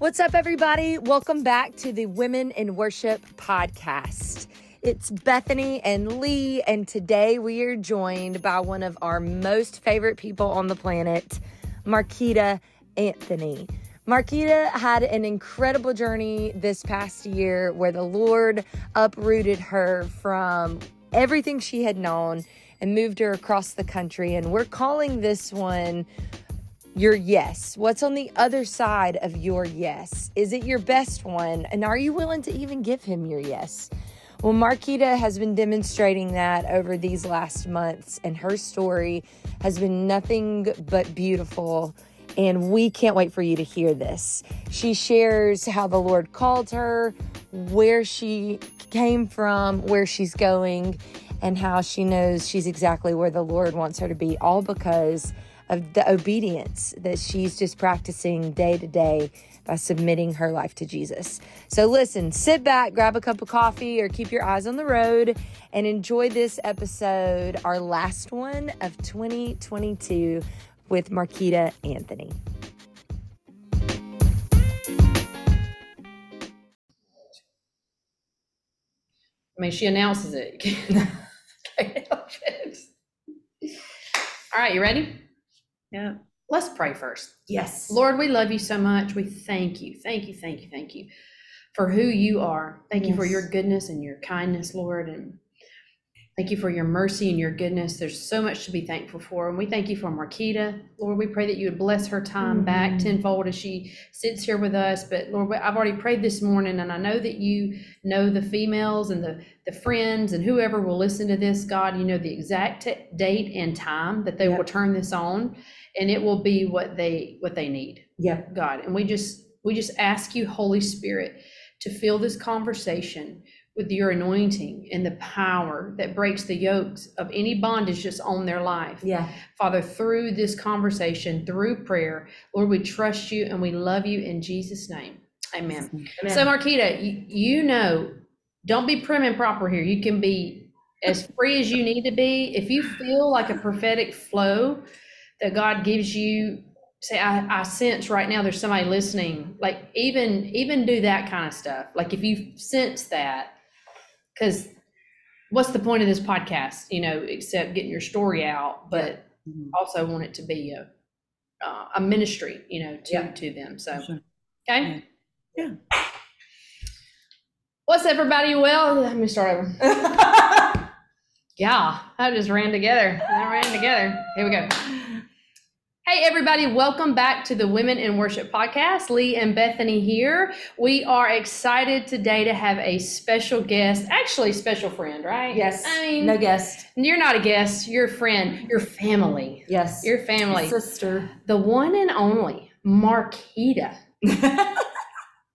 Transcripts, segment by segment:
What's up, everybody? Welcome back to the Women in Worship podcast. It's Bethany and Lee, and today we are joined by one of our most favorite people on the planet, Marquita Anthony. Marquita had an incredible journey this past year where the Lord uprooted her from everything she had known and moved her across the country. And we're calling this one your yes? What's on the other side of your yes? Is it your best one? And are you willing to even give him your yes? Well, Marquita has been demonstrating that over these last months, and her story has been nothing but beautiful. And we can't wait for you to hear this. She shares how the Lord called her, where she came from, where she's going, and how she knows she's exactly where the Lord wants her to be, all because of the obedience that she's just practicing day to day by submitting her life to Jesus. So, listen, sit back, grab a cup of coffee, or keep your eyes on the road and enjoy this episode, our last one of 2022 with Marquita Anthony. I mean, she announces it. Can't help it. All right, you ready? Yeah. Let's pray first. Yes. Lord, we love you so much. We thank you, thank you, thank you, thank you for who you are. Thank you for your goodness and your kindness, Lord. And thank you for your mercy and your goodness. There's so much to be thankful for. And we thank you for Marquita. Lord, we pray that you would bless her time back Mhm. tenfold as she sits here with us. But Lord, I've already prayed this morning, and I know that you know the females and the, the friends and whoever will listen to this, God, you know the exact t- date and time that they will turn this on, and it will be what they what they need. Yeah. God. And we just we just ask you, Holy Spirit, to fill this conversation with your anointing and the power that breaks the yokes of any bondage just on their life. Yeah. Father, through this conversation, through prayer, Lord, we trust you and we love you in Jesus' name. Amen. So, Marquita, you, you know, don't be prim and proper here. You can be as free as you need to be. If you feel like a prophetic flow that God gives you, say, I, I sense right now there's somebody listening. Like even even do that kind of stuff. Like if you sense that, because what's the point of this podcast? You know, except getting your story out, but Mhm. also want it to be a uh, a ministry. You know, to Yeah. to them. So. Sure. Okay. Yeah. What's up, everybody? Well, let me start over. Yeah, I just ran together. That ran together. Here we go. Hey, everybody, welcome back to the Women in Worship podcast. Lee and Bethany here. We are excited today to have a special guest, actually, special friend, right? yes. I mean, no guest. you're not a guest, you're a friend, your family, Yes. your family. sister. The one and only Marquita.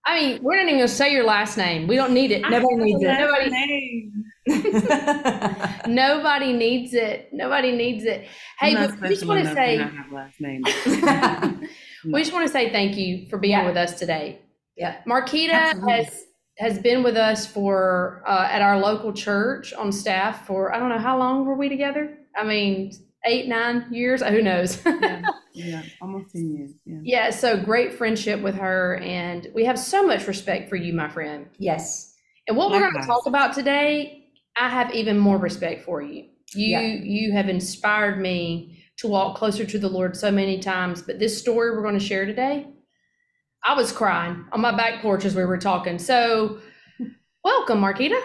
I mean, we're not even going to say your last name. We don't need it. Nobody needs it. Nobody- Name. Nobody needs it. Nobody needs it. Hey, but we just want to say not have last name. we just want to say thank you for being Yeah. with us today. Yeah. Marquita Absolutely. has has been with us for uh, at our local church on staff for I don't know how long were we together. I mean, eight nine years. Who knows? yeah, yeah, almost ten years. Yeah. yeah. So great friendship with her, and we have so much respect for you, my friend. yes. And what we're going to talk about today, I have even more respect for you. You Yeah. you have inspired me to walk closer to the Lord so many times. But this story we're going to share today, I was crying on my back porch as we were talking. So, welcome, Marquita.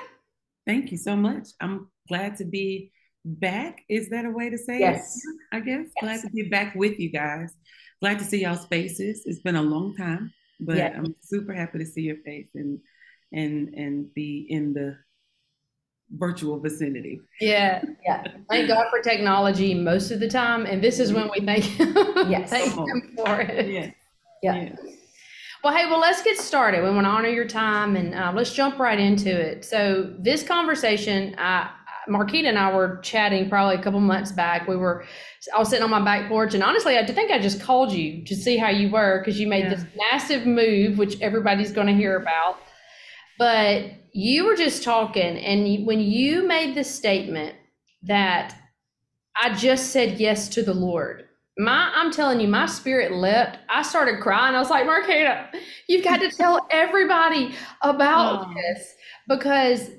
Thank you so much. I'm glad to be back. Is that a way to say Yes. it? I guess glad to be back with you guys. Glad to see y'all's faces. It's been a long time, but Yeah. I'm super happy to see your face and and and be in the virtual vicinity. Yeah, Yeah. thank God for technology most of the time, and this is when we thank Yes. thank Him for it. Yeah. Yeah. Well, hey, well, let's get started. We want to honor your time and uh, let's jump right into it. So, this conversation, uh, Marquita and I were chatting probably a couple months back. We were, I was sitting on my back porch, and honestly, I think I just called you to see how you were because you made Yeah. this massive move, which everybody's going to hear about. But you were just talking, and when you made the statement that I just said yes to the Lord, my I'm telling you, my spirit leapt. I started crying. I was like, Marquita, you've got to tell everybody about oh. this because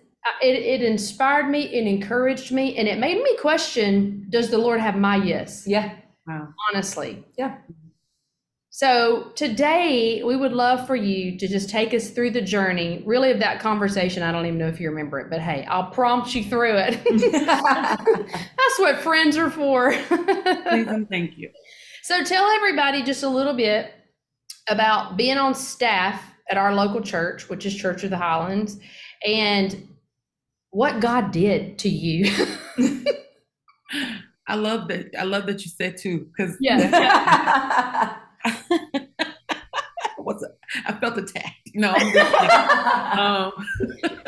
it, it inspired me, it encouraged me, and it made me question: Does the Lord have my yes? Yeah. Wow. Honestly, yeah. So today we would love for you to just take us through the journey, really of that conversation. I don't even know if you remember it, but hey, I'll prompt you through it. That's what friends are for. Thank you. So tell everybody just a little bit about being on staff at our local church, which is Church of the Highlands, and what God did to you. I love that. I love that you said too, because yeah. What's up? I felt attacked. No. um.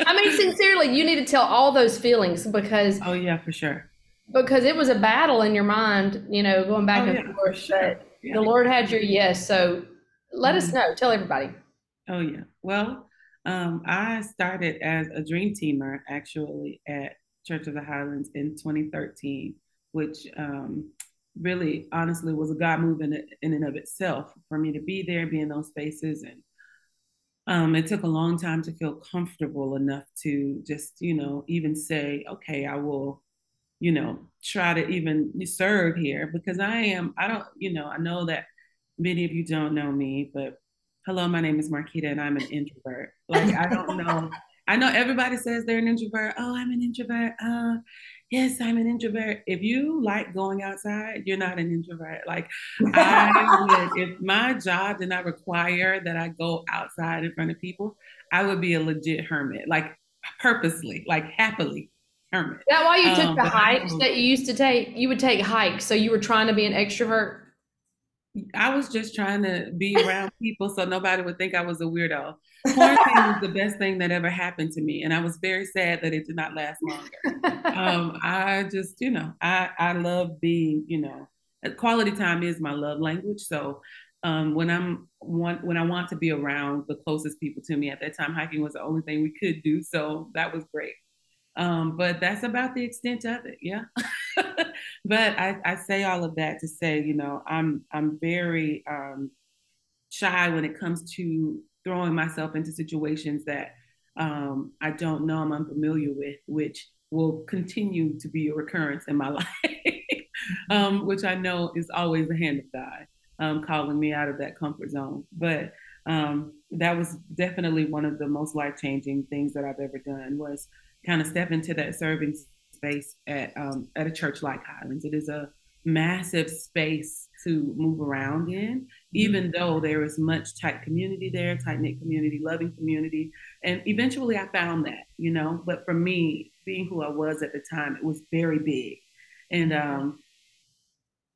I mean, sincerely, you need to tell all those feelings because. Oh yeah, for sure. Because it was a battle in your mind, you know, going back oh, and yeah, forth. Sure. Yeah. The Lord had your yes. So let mm-hmm. us know. Tell everybody. Oh yeah. Well, um, I started as a dream teamer actually at Church of the Highlands in 2013, which um, really honestly was a God move in, in and of itself for me to be there, be in those spaces. And um, it took a long time to feel comfortable enough to just, you know, even say, okay, I will, you know, try to even serve here because I am, I don't, you know, I know that many of you don't know me, but hello, my name is Marquita and I'm an introvert. Like, I don't know. I know everybody says they're an introvert. Oh, I'm an introvert. Uh, yes, I'm an introvert. If you like going outside, you're not an introvert. Like I would, if my job did not require that I go outside in front of people, I would be a legit hermit, like purposely, like happily hermit. Is that why you took um, the hikes that you used to take? You would take hikes, so you were trying to be an extrovert. I was just trying to be around people so nobody would think I was a weirdo. Quarantine was the best thing that ever happened to me, and I was very sad that it did not last longer. um, I just, you know, I I love being, you know, quality time is my love language. So um, when I'm want when I want to be around the closest people to me at that time, hiking was the only thing we could do. So that was great. Um, but that's about the extent of it. Yeah. but I, I say all of that to say, you know, I'm I'm very um, shy when it comes to throwing myself into situations that um, I don't know I'm unfamiliar with, which will continue to be a recurrence in my life, um, which I know is always the hand of God um, calling me out of that comfort zone. But um, that was definitely one of the most life changing things that I've ever done was kind of step into that serving space at um, at a church like Highlands. It is a massive space to move around in, mm-hmm. even though there is much tight community there, tight knit community, loving community. And eventually I found that, you know, but for me, being who I was at the time, it was very big. And um,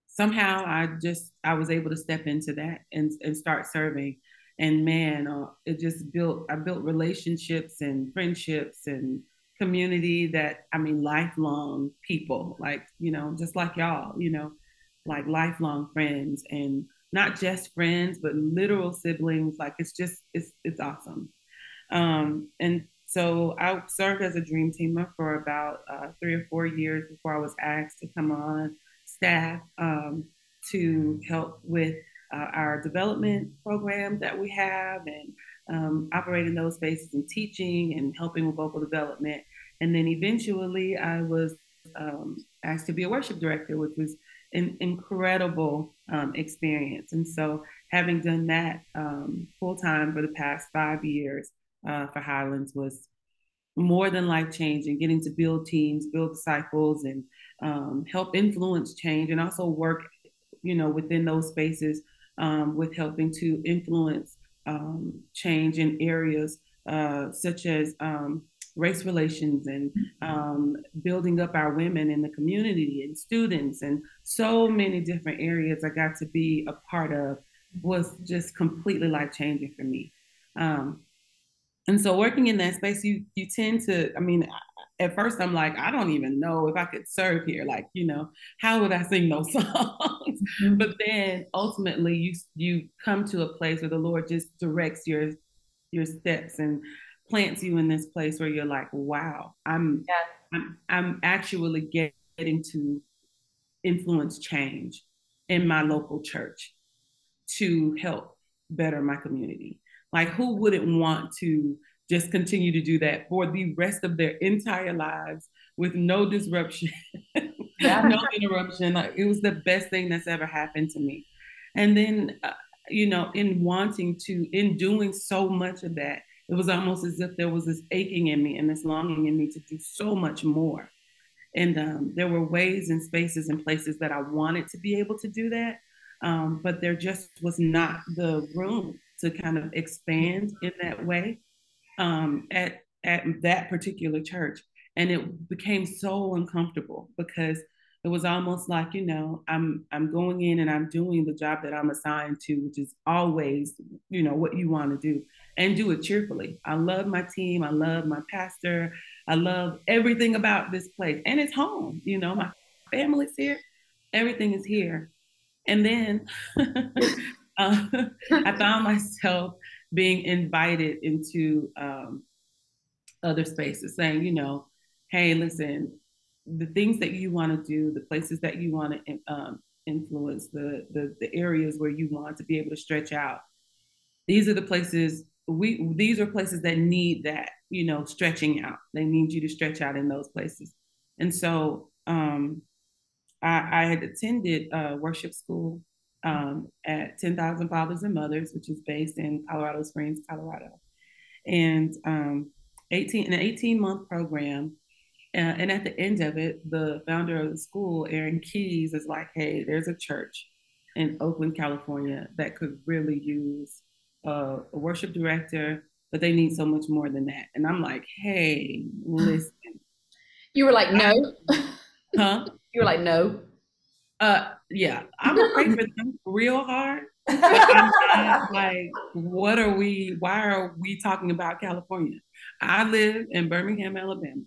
somehow I just, I was able to step into that and, and start serving. And man, uh, it just built, I built relationships and friendships and community that I mean lifelong people like you know just like y'all you know like lifelong friends and not just friends but literal siblings like it's just it's it's awesome um, and so I served as a dream teamer for about uh, three or four years before I was asked to come on staff um, to help with uh, our development program that we have and um, operating those spaces and teaching and helping with vocal development. And then eventually I was um, asked to be a worship director, which was an incredible um, experience. And so having done that um, full time for the past five years uh, for Highlands was more than life changing, getting to build teams, build disciples, and um, help influence change and also work, you know, within those spaces um, with helping to influence um, change in areas uh, such as um, race relations and um, building up our women in the community and students and so many different areas I got to be a part of was just completely life changing for me. Um, and so working in that space, you you tend to, I mean, at first I'm like, I don't even know if I could serve here. Like, you know, how would I sing those songs? Mm-hmm. But then ultimately you you come to a place where the Lord just directs your your steps and plants you in this place where you're like, wow, I'm yeah. I'm I'm actually getting to influence change in my local church to help better my community. Like, who wouldn't want to just continue to do that for the rest of their entire lives with no disruption, yeah. no interruption? Like, it was the best thing that's ever happened to me. And then, uh, you know, in wanting to, in doing so much of that, it was almost as if there was this aching in me and this longing in me to do so much more. And um, there were ways and spaces and places that I wanted to be able to do that, um, but there just was not the room to kind of expand in that way um, at at that particular church, and it became so uncomfortable because it was almost like you know i'm i'm going in and i'm doing the job that i'm assigned to which is always you know what you want to do and do it cheerfully. I love my team. I love my pastor. I love everything about this place. And it's home you know my family's here. Everything is here. And then uh, i found myself being invited into um, other spaces saying you know hey listen the things that you want to do, the places that you want to um, influence, the, the the areas where you want to be able to stretch out. These are the places we. These are places that need that you know stretching out. They need you to stretch out in those places. And so um, I, I had attended uh, worship school um, at 10,000 Fathers and Mothers, which is based in Colorado Springs, Colorado. And um, 18, an 18 month program and, and, at the end of it, the founder of the school, Aaron Keyes, is like, hey, there's a church in Oakland, California that could really use a worship director, but they need so much more than that. And I'm like, hey, listen. You were like, no. huh? You were like, no. Uh, yeah, I'm gonna for them real hard. not, like, what are we? Why are we talking about California? I live in Birmingham, Alabama,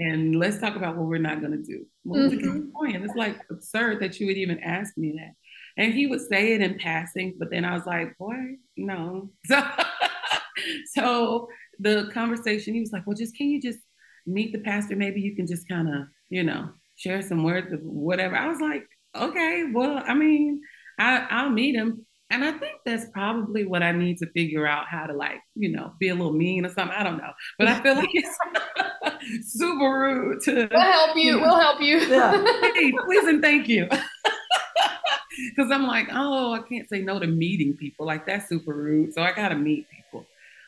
and let's talk about what we're not going to do. Move mm-hmm. to California. It's like absurd that you would even ask me that. And he would say it in passing, but then I was like, boy, no. So, so the conversation, he was like, well, just can you just meet the pastor? Maybe you can just kind of, you know, share some words of whatever. I was like, okay, well, I mean, I, I'll meet him. And I think that's probably what I need to figure out how to like, you know, be a little mean or something. I don't know. But I feel like it's super rude to We'll help you. We'll help you. Yeah. hey, please and thank you. Cause I'm like, oh, I can't say no to meeting people. Like that's super rude. So I gotta meet people.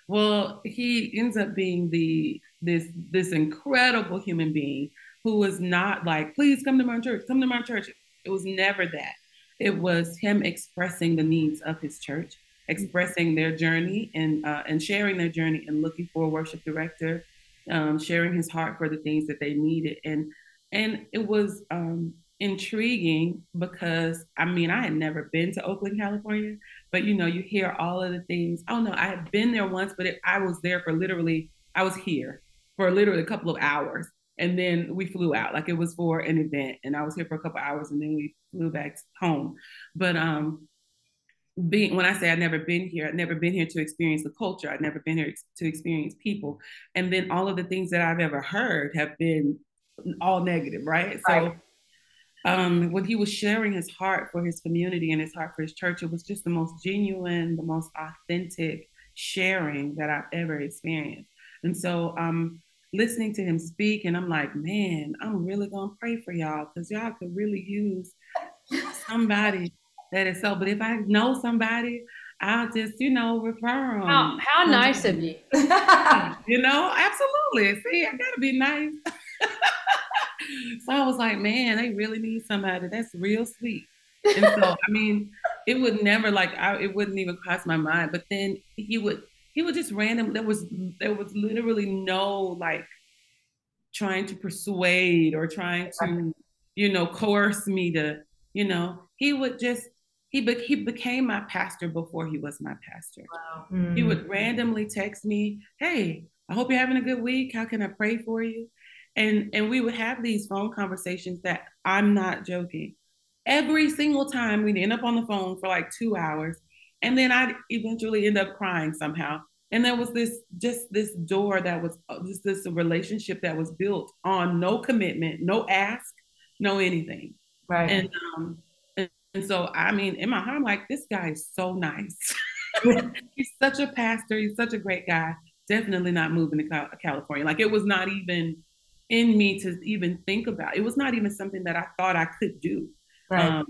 Well, he ends up being the this this incredible human being who was not like, please come to my church, come to my church. It was never that it was him expressing the needs of his church, expressing their journey and uh, and sharing their journey and looking for a worship director, um, sharing his heart for the things that they needed, and and it was um, intriguing because I mean I had never been to Oakland, California, but you know you hear all of the things. Oh no, I had been there once, but it, I was there for literally I was here for literally a couple of hours and then we flew out. Like it was for an event and i was here for a couple hours and then we flew back home. But um being when i say i've never been here i've never been here to experience the culture. I've never been here to experience people. And then all of the things that i've ever heard have been all negative right, right. so um, when he was sharing his heart for his community and his heart for his church, it was just the most genuine, the most authentic sharing that I've ever experienced. And so um, listening to him speak, and I'm like, man, I'm really gonna pray for y'all because y'all could really use somebody that is so. But if I know somebody, I'll just, you know, refer them. How, how nice of you. you know, absolutely. See, I gotta be nice. so I was like, man, they really need somebody that's real sweet. And so, I mean, it would never like, I, it wouldn't even cross my mind. But then he would he would just random there was there was literally no like trying to persuade or trying to you know coerce me to you know he would just he be- he became my pastor before he was my pastor wow. mm. he would randomly text me hey i hope you're having a good week how can i pray for you and and we would have these phone conversations that i'm not joking every single time we'd end up on the phone for like two hours and then I'd eventually end up crying somehow. And there was this just this door that was uh, just this relationship that was built on no commitment, no ask, no anything. Right. And um, and and so, I mean, in my heart, I'm like, this guy is so nice. he's such a pastor. He's such a great guy. Definitely not moving to California. Like it was not even in me to even think about. It was not even something that I thought I could do. Right. Um,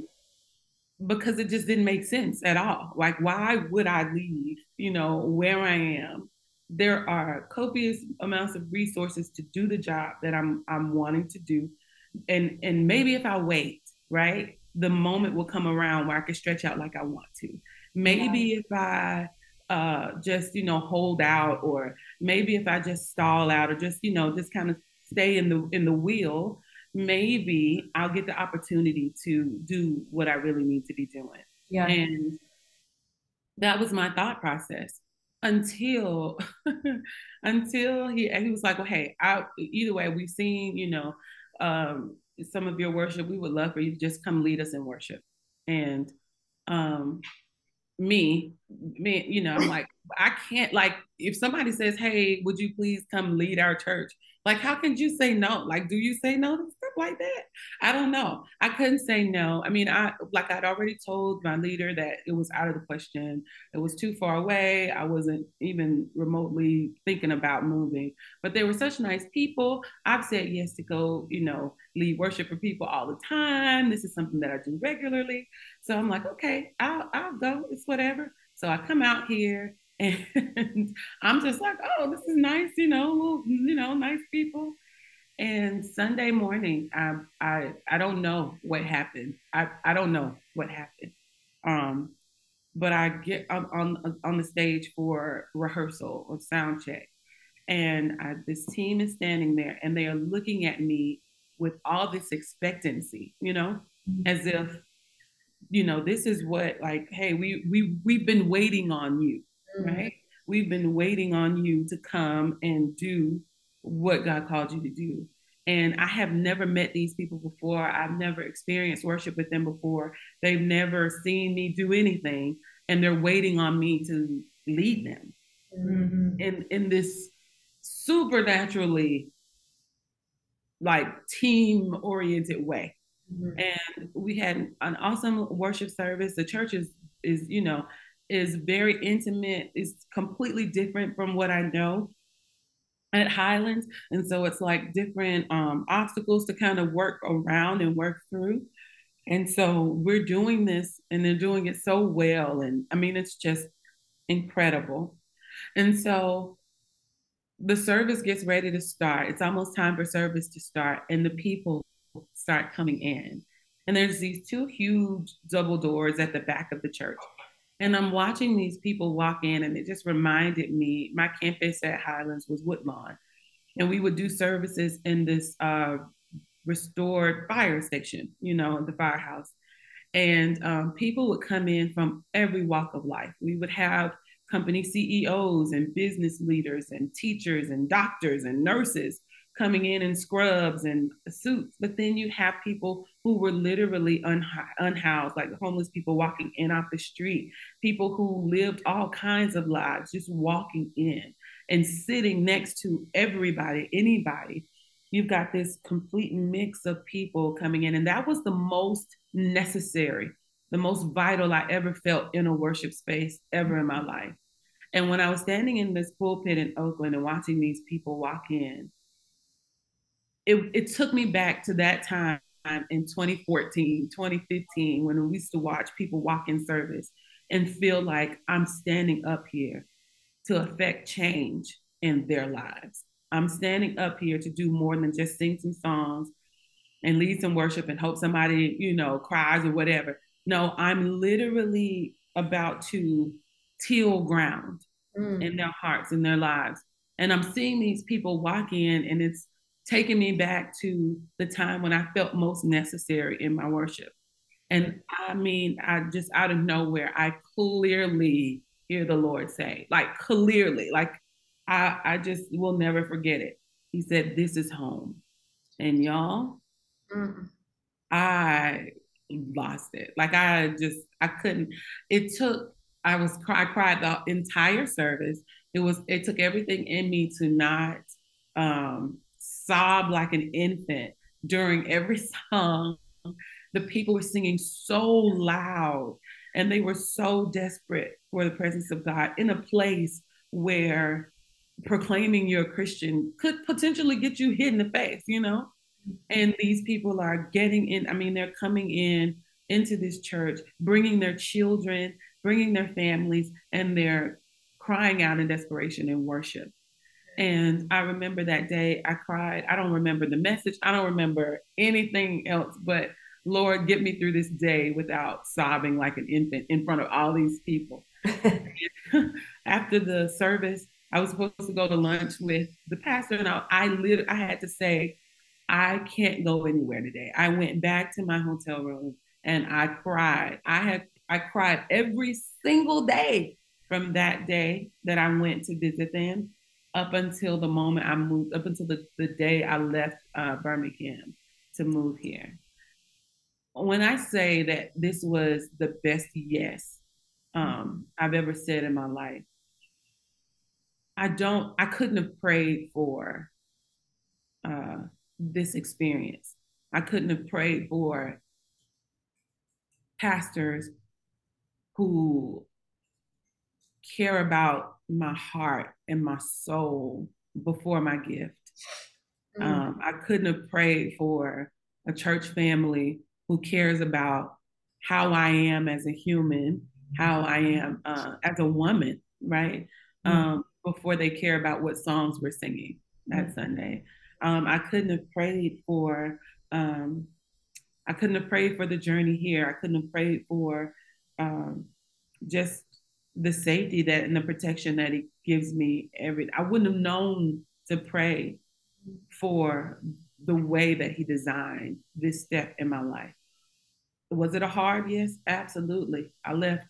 because it just didn't make sense at all. Like, why would I leave, you know, where I am? There are copious amounts of resources to do the job that I'm I'm wanting to do. And and maybe if I wait, right, the moment will come around where I can stretch out like I want to. Maybe yeah. if I uh, just, you know, hold out, or maybe if I just stall out, or just, you know, just kind of stay in the in the wheel, maybe I'll get the opportunity to do what I really need to be doing. Yeah. And that was my thought process until until he he was like, well, hey, I, either way, we've seen, you know, um, some of your worship. We would love for you to just come lead us in worship. And um, me, me, you know, I'm like, I can't like if somebody says, Hey, would you please come lead our church? Like, how can you say no? Like, do you say no to like that? I don't know. I couldn't say no. I mean, I like I'd already told my leader that it was out of the question. It was too far away. I wasn't even remotely thinking about moving. But they were such nice people. I've said yes to go, you know, lead worship for people all the time. This is something that I do regularly. So I'm like, okay, I'll I'll go. It's whatever. So I come out here and I'm just like, oh, this is nice, you know, you know, nice people. And Sunday morning, I I I don't know what happened. I I don't know what happened. Um, but I get on on, on the stage for rehearsal or sound check, and I, this team is standing there, and they are looking at me with all this expectancy, you know, mm-hmm. as if, you know, this is what like, hey, we we we've been waiting on you mm-hmm. right? We've been waiting on you to come and do what God called you to do. And I have never met these people before. I've never experienced worship with them before. They've never seen me do anything, and they're waiting on me to lead them mm-hmm. in in this supernaturally like team oriented way. Mm-hmm. And we had an awesome worship service. The church is is you know is very intimate, is completely different from what I know at Highlands. And so it's like different um, obstacles to kind of work around and work through. And so we're doing this and they're doing it so well. And I mean, it's just incredible. And so the service gets ready to start. It's almost time for service to start, and the people start coming in. And there's these two huge double doors at the back of the church. And I'm watching these people walk in, and it just reminded me my campus at Highlands was Woodlawn. And we would do services in this uh, restored fire station, you know, the firehouse. And um, people would come in from every walk of life. We would have company CEOs and business leaders and teachers and doctors and nurses coming in in scrubs and suits. But then you have people who were literally unhoused, like homeless people walking in off the street, people who lived all kinds of lives just walking in and sitting next to everybody, anybody. You've got this complete mix of people coming in. And that was the most necessary, the most vital I ever felt in a worship space ever in my life. And when I was standing in this pulpit in Oakland and watching these people walk in, it, it took me back to that time in 2014, 2015, when we used to watch people walk in service and feel like I'm standing up here to affect change in their lives. I'm standing up here to do more than just sing some songs and lead some worship and hope somebody, you know, cries or whatever. No, I'm literally about to till ground mm. in their hearts and their lives. And I'm seeing these people walk in and it's taking me back to the time when I felt most necessary in my worship. And I mean, I just out of nowhere, I clearly hear the Lord say, like clearly, like I, I just will never forget it. He said, This is home. And y'all, mm. I lost it. Like I just, I couldn't, it took, I was, I cried the entire service. It was, it took everything in me to not um, sob like an infant during every song the people were singing so loud and they were so desperate for the presence of God in a place where proclaiming you're a Christian could potentially get you hit in the face, you know? And these people are getting in, I mean, they're coming in into this church, bringing their children, bringing their families, and they're crying out in desperation in worship. And I remember that day I cried. I don't remember the message. I don't remember anything else, but Lord, get me through this day without sobbing like an infant in front of all these people. After the service, I was supposed to go to lunch with the pastor, and I, I, lit- I had to say, I can't go anywhere today. I went back to my hotel room and I cried. I had I cried every single day from that day that I went to visit them up until the moment I moved, up until the, the day I left uh, Birmingham to move here. When I say that this was the best yes um, I've ever said in my life, I don't, I couldn't have prayed for uh, this experience. I couldn't have prayed for pastors who care about my heart and my soul before my gift. Mm. Um, I couldn't have prayed for a church family who cares about how I am as a human, how I am uh, as a woman, right? Mm. Um, before they care about what songs we're singing that mm. Sunday. Um, I couldn't have prayed for, um, I couldn't have prayed for the journey here. I couldn't have prayed for um, just the safety that and the protection that he gives me every I wouldn't have known to pray for the way that he designed this step in my life. Was it a hard yes? Absolutely. I left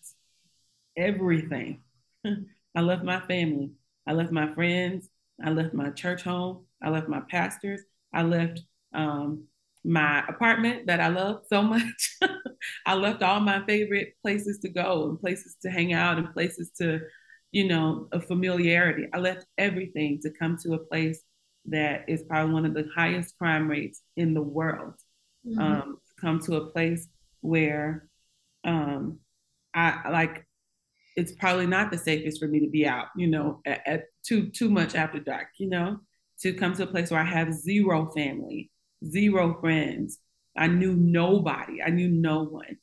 everything. I left my family. I left my friends. I left my church home. I left my pastors. I left um, my apartment that I love so much. I left all my favorite places to go and places to hang out and places to, you know, a familiarity. I left everything to come to a place that is probably one of the highest crime rates in the world. Mm-hmm. Um, come to a place where um, I like it's probably not the safest for me to be out, you know, at, at too too much after dark, you know, to come to a place where I have zero family, zero friends. I knew nobody. I knew no one.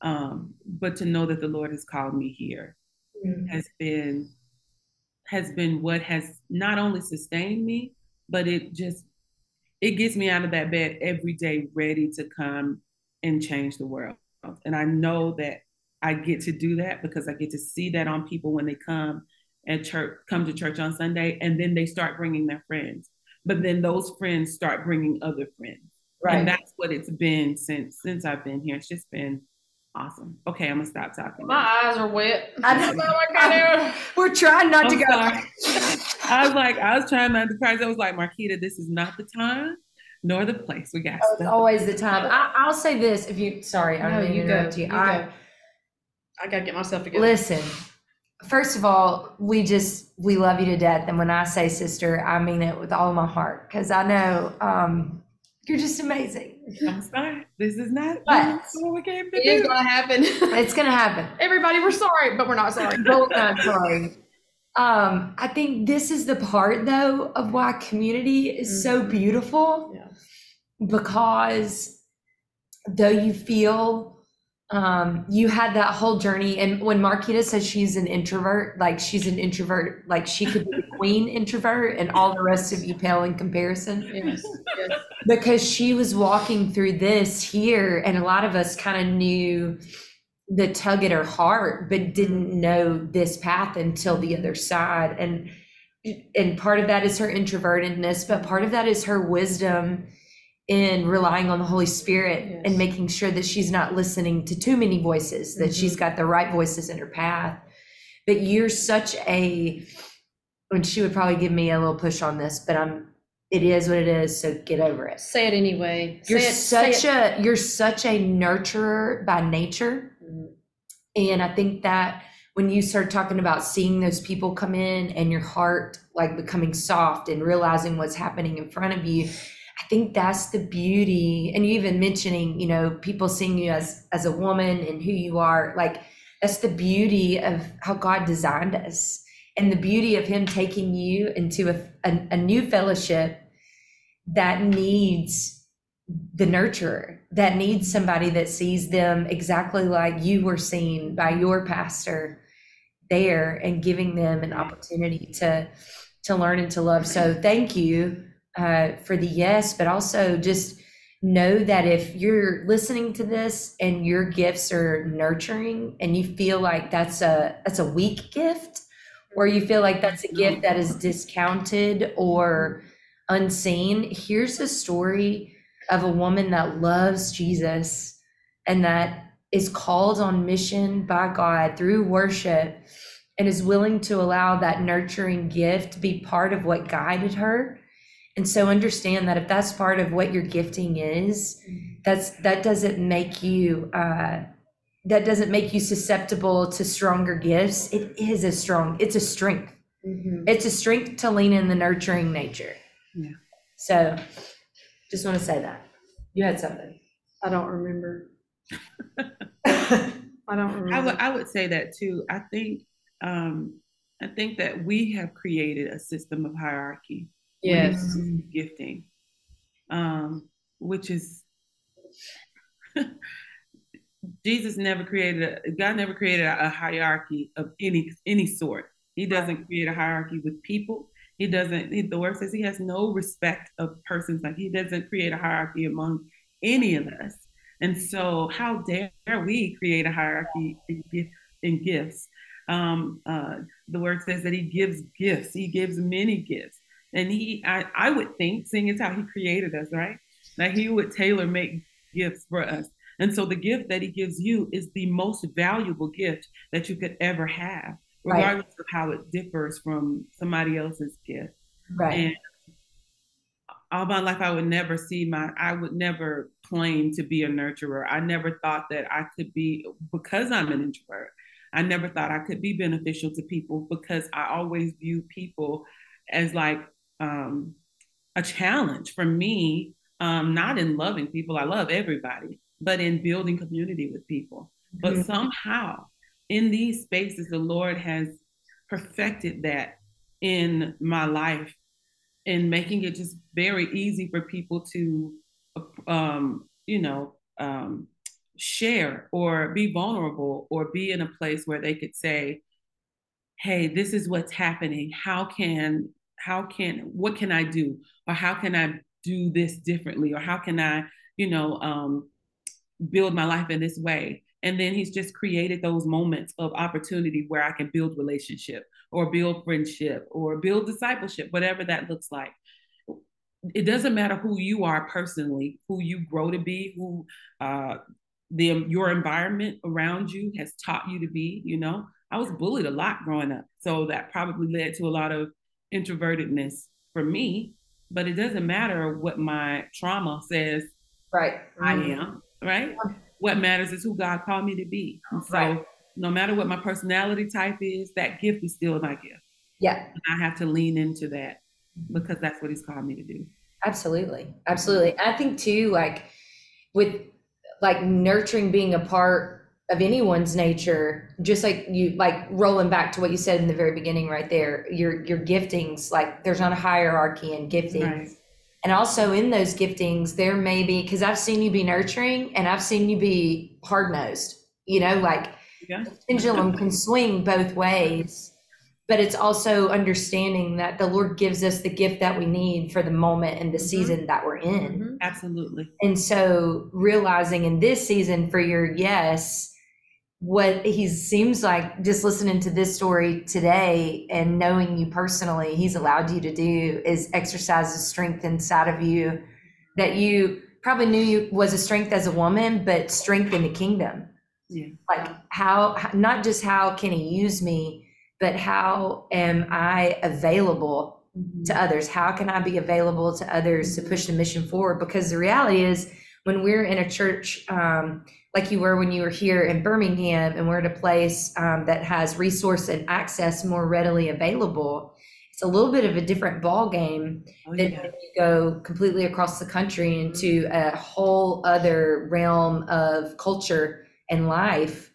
Um, but to know that the Lord has called me here mm-hmm. has been has been what has not only sustained me, but it just it gets me out of that bed every day ready to come and change the world. And I know that I get to do that because I get to see that on people when they come and church come to church on Sunday and then they start bringing their friends but then those friends start bringing other friends. Right. And that's what it's been since since I've been here. It's just been awesome. Okay, I'm gonna stop talking. My now. eyes are wet. I don't know what kind of. We're trying not I'm to go. I was like, I was trying not to cry. I was like, Marquita, this is not the time nor the place. We got. Oh, it's always the time. I, will say this: if you, sorry, I'm going to you. you I, I gotta get myself together. Listen, first of all, we just we love you to death, and when I say sister, I mean it with all my heart because I know um, you're just amazing. I'm sorry, this is not but what we came to It do. gonna happen. it's gonna happen. Everybody, we're sorry, but we're not sorry. Both not sorry. Um, I think this is the part though of why community is mm-hmm. so beautiful. Yeah. Because though you feel um you had that whole journey. And when marquita says she's an introvert like she's an introvert like she could be the queen introvert and all the rest of you pale in comparison. Yes, yes. because she was walking through this here and a lot of us kind of knew the tug at her heart but didn't know this path until the other side. And and part of that is her introvertedness but part of that is her wisdom in relying on the Holy Spirit yes. and making sure that she's not listening to too many voices, that mm-hmm. she's got the right voices in her path. But you're such a, and she would probably give me a little push on this, but I'm, it is what it is. So get over it. Say it anyway. You're it, such a, you're such a nurturer by nature. Mm-hmm. And I think that when you start talking about seeing those people come in and your heart like becoming soft and realizing what's happening in front of you, I think that's the beauty. And you even mentioning, you know, people seeing you as as a woman and who you are, like that's the beauty of how God designed us and the beauty of Him taking you into a, a, a new fellowship that needs the nurturer, that needs somebody that sees them exactly like you were seen by your pastor there and giving them an opportunity to to learn and to love. So thank you uh, for the yes, but also just know that if you're listening to this and your gifts are nurturing and you feel like that's a that's a weak gift or you feel like that's a gift that is discounted or unseen here's a story of a woman that loves Jesus and that is called on mission by God through worship and is willing to allow that nurturing gift to be part of what guided her and so understand that if that's part of what your gifting is, that's that doesn't make you uh, that doesn't make you susceptible to stronger gifts. It is a strong, it's a strength. Mm-hmm. It's a strength to lean in the nurturing nature. Yeah. So just want to say that. You had something. I don't remember. I don't remember. I would I would say that too. I think um I think that we have created a system of hierarchy yes. gifting um which is jesus never created a, god never created a, a hierarchy of any any sort. He doesn't create a hierarchy with people. He doesn't he, the word says he has no respect of persons. Like he doesn't create a hierarchy among any of us. And so how dare we create a hierarchy in, in gifts? Um, uh, the word says that he gives gifts. He gives many gifts and he, I, I would think, seeing as how he created us, right? That he would tailor make gifts for us. And so the gift that he gives you is the most valuable gift that you could ever have, regardless right. of how it differs from somebody else's gift. Right. And all my life, I would never see my, I would never claim to be a nurturer. I never thought that I could be, because I'm an introvert, I never thought I could be beneficial to people because I always view people as like um, a challenge for me, um, not in loving people, I love everybody, but in building community with people. But mm-hmm. somehow in these spaces, the Lord has perfected that in my life and making it just very easy for people to, um, you know, um, share or be vulnerable or be in a place where they could say, hey, this is what's happening. How can how can what can i do? Or how can i do this differently? Or how can i you know um, build my life in this way? And then he's just created those moments of opportunity where i can build relationship or build friendship or build discipleship whatever that looks like. It doesn't matter who you are personally who you grow to be who uh, the your environment around you has taught you to be you know? I was bullied a lot growing up. So that probably led to a lot of introvertedness for me, but it doesn't matter what my trauma says right I mm-hmm. am, right? What matters is who God called me to be. And so right. no matter what my personality type is, that gift is still my gift. Yeah. And I have to lean into that mm-hmm. because that's what he's called me to do. Absolutely. Absolutely. I think too, like with like nurturing being a part of anyone's nature just like you like rolling back to what you said in the very beginning right there your your giftings like there's not a hierarchy in giftings right. and also in those giftings there may be because i've seen you be nurturing and i've seen you be hard-nosed you know like yeah. pendulum can swing both ways but it's also understanding that the Lord gives us the gift that we need for the moment and the mm-hmm. season that we're in. Mm-hmm. Absolutely. And so realizing in this season for your yes, what he seems like just listening to this story today and knowing you personally he's allowed you to do is exercise the strength inside of you that you probably knew you was a strength as a woman but strength in the kingdom yeah. like how not just how can he use me but how am i available mm-hmm. to others how can i be available to others to push the mission forward because the reality is when we're in a church um, like you were when you were here in Birmingham and we're at a place um, that has resource and access more readily available, it's a little bit of a different ball game Oh, than yeah. you go completely across the country into a whole other realm of culture and life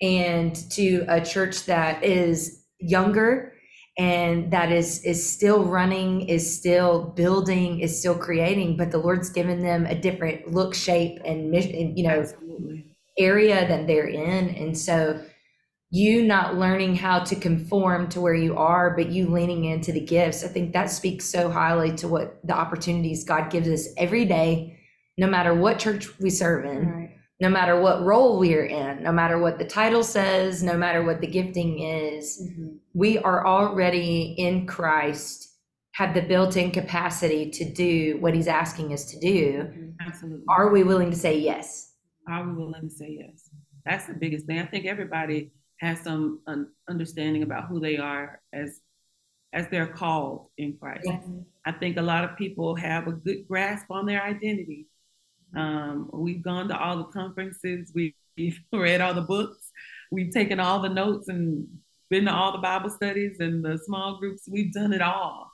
and to a church that is younger and that is is still running is still building is still creating but the lord's given them a different look shape and mission you know Absolutely. area that they're in and so you not learning how to conform to where you are but you leaning into the gifts i think that speaks so highly to what the opportunities god gives us every day no matter what church we serve in Right. No matter what role we're in no matter what the title says no matter what the gifting is Mhm. we are already in christ have the built-in capacity to do what he's asking us to do Absolutely. are we willing to say yes Are we willing to say yes? That's the biggest thing. I think everybody has some un- understanding about who they are as as they're called in Christ. Yes. I think a lot of people have a good grasp on their identity. Um, we've gone to all the conferences, we've read all the books, we've taken all the notes and been to all the Bible studies and the small groups. We've done it all.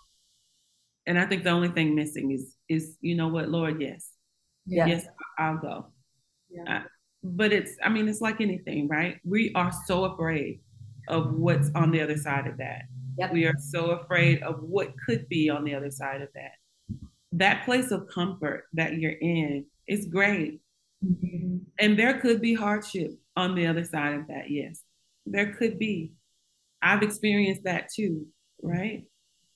And I think the only thing missing is is you know what, Lord, yes, Yeah. yes, I'll go. Yeah. Uh, but it's, I mean, it's like anything, right? We are so afraid of what's on the other side of that. Yep. We are so afraid of what could be on the other side of that. That place of comfort that you're in is great. And there could be hardship on the other side of that, yes. There could be. I've experienced that too, right?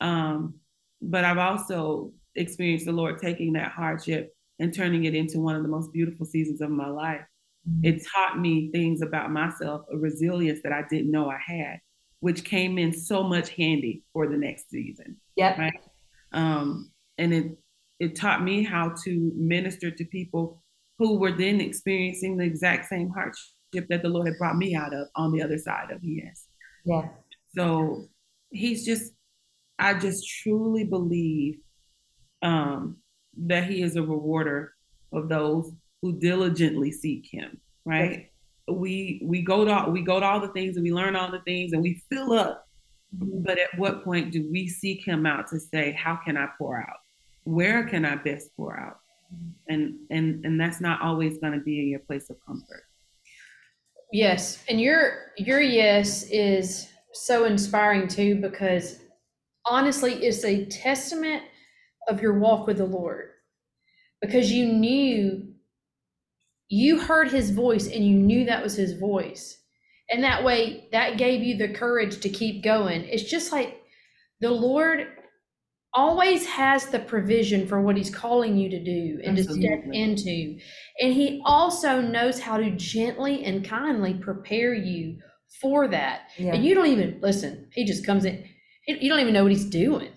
Um, but I've also experienced the Lord taking that hardship and turning it into one of the most beautiful seasons of my life. It taught me things about myself, a resilience that I didn't know I had, which came in so much handy for the next season Yep. right? Um, and it it taught me how to minister to people who were then experiencing the exact same hardship that the Lord had brought me out of on the other side of yes. Yeah. So he's just, I just truly believe um, that he is a rewarder of those who diligently seek him. Right? We we go to we go to all the things and we learn all the things and we fill up. But at what point do we seek him out to say, how can I pour out? Where can I best pour out? Mm-hmm. And and and that's not always going to be in your place of comfort. Yes, and your your yes is so inspiring too because honestly, it's a testament of your walk with the Lord because you knew you heard His voice and you knew that was His voice, and that way that gave you the courage to keep going. It's just like the Lord always has the provision for what He's calling you to do and to step into. And he also knows how to gently and kindly prepare you for that. Yeah. And you don't even listen. He just comes in. You don't even know what he's doing.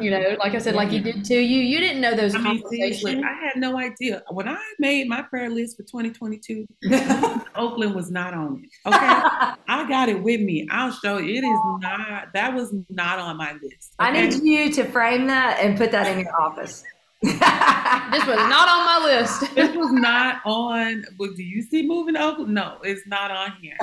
You know, like I said, like he mm-hmm. did to you. You didn't know those I mean, conversations. I had no idea. When I made my prayer list for 2022, Oakland was not on it. Okay. I got it with me. I'll show you. It is not, that was not on my list. I need you to frame that and put that in your office. this was not on my list. This was not on. But do you see moving to Oakland? No, it's not on here.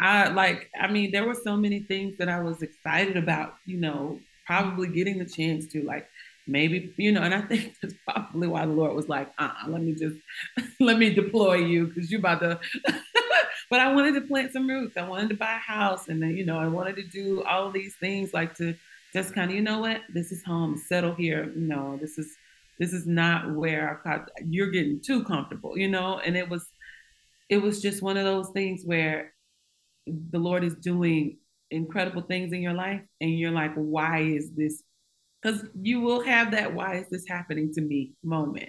I like. I mean, there were so many things that I was excited about. You know, probably getting the chance to like maybe you know, and I think that's probably why the Lord was like, uh, uh let me just let me deploy you because you're about to. but I wanted to plant some roots. I wanted to buy a house, and then you know, I wanted to do all these things like to just kind of, you know what, this is home, settle here. Know, this is this is not where I thought you're getting too comfortable, you know? And it was it was just one of those things where the Lord is doing incredible things in your life and you're like, why is this? Because you will have that why is this happening to me moment.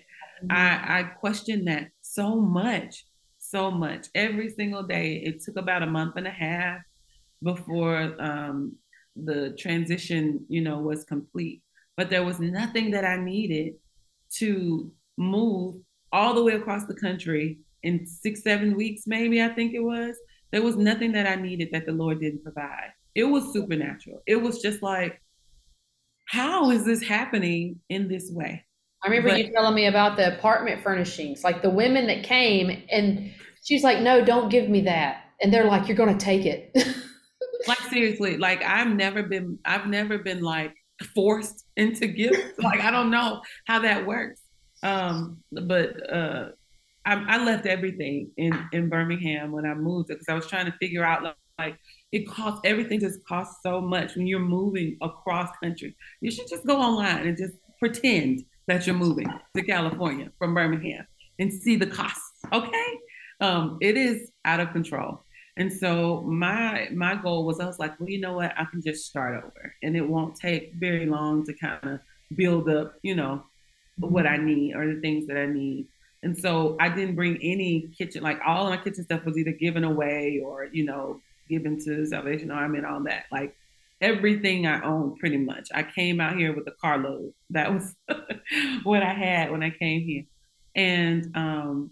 I, I question that so much, so much. Every single day. It took about a month and a half before um, the transition, you know, was complete. But there was nothing that I needed to move all the way across the country in six, seven weeks, maybe I think it was. There was nothing that I needed that the Lord didn't provide. It was supernatural. It was just like, how is this happening in this way? I remember But- you telling me about the apartment furnishings, like the women that came, and she's like, "No, don't give me that," and they're like, "You're going to take it." like seriously, like I've never been, I've never been like forced into gifts. like I don't know how that works. Um, but uh, I, I left everything in in Birmingham when I moved because I was trying to figure out like, like it costs everything just costs so much when you're moving across country. You should just go online and just pretend that you're moving to California from Birmingham and see the costs. Okay, um, it is out of control. And so my my goal was I was like, well, you know what? I can just start over, and it won't take very long to kind of build up, you know, what I need or the things that I need. And so I didn't bring any kitchen, like all my kitchen stuff was either given away or, you know, given to Salvation Army and all that. Like everything I owned pretty much. I came out here with a carload. That was what I had when I came here. And um,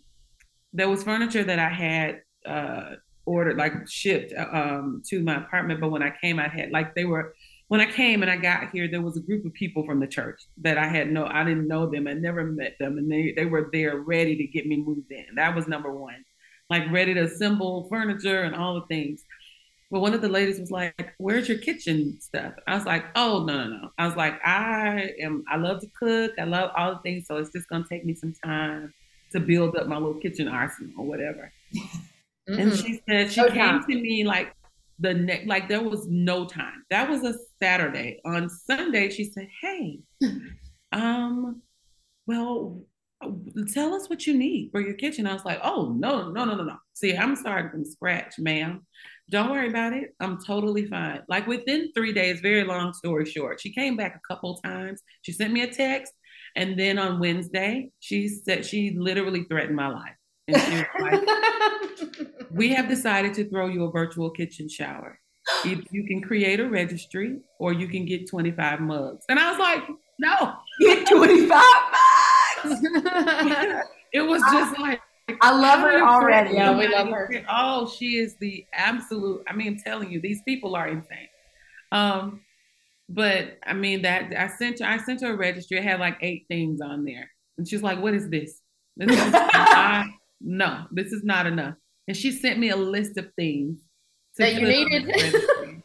there was furniture that I had uh, ordered, like shipped um, to my apartment. But when I came, I had like they were when I came and I got here, there was a group of people from the church that I had no, I didn't know them, I never met them, and they they were there ready to get me moved in. That was number one, like ready to assemble furniture and all the things. But one of the ladies was like, "Where's your kitchen stuff?" I was like, "Oh no, no, no." I was like, "I am. I love to cook. I love all the things. So it's just gonna take me some time to build up my little kitchen arsenal or whatever." Mm-hmm. And she said she came to me like the next, like there was no time. That was a Saturday. On Sunday, she said, "Hey, um, well, tell us what you need for your kitchen." I was like, "Oh no, no, no, no, no. See, I'm starting from scratch, ma'am. Don't worry about it. I'm totally fine. Like within three days, very long story short, she came back a couple times. She sent me a text. And then on Wednesday, she said she literally threatened my life. And she was like, We have decided to throw you a virtual kitchen shower. If you can create a registry or you can get 25 mugs. And I was like, No, get 25 mugs. it was just like I love her already. Yeah, we love her. Oh, she is the absolute. I mean, I'm telling you, these people are insane. Um, but I mean that I sent her. I sent her a registry. It had like eight things on there, and she's like, "What is this?" this is I, no, this is not enough. And she sent me a list of things that you needed.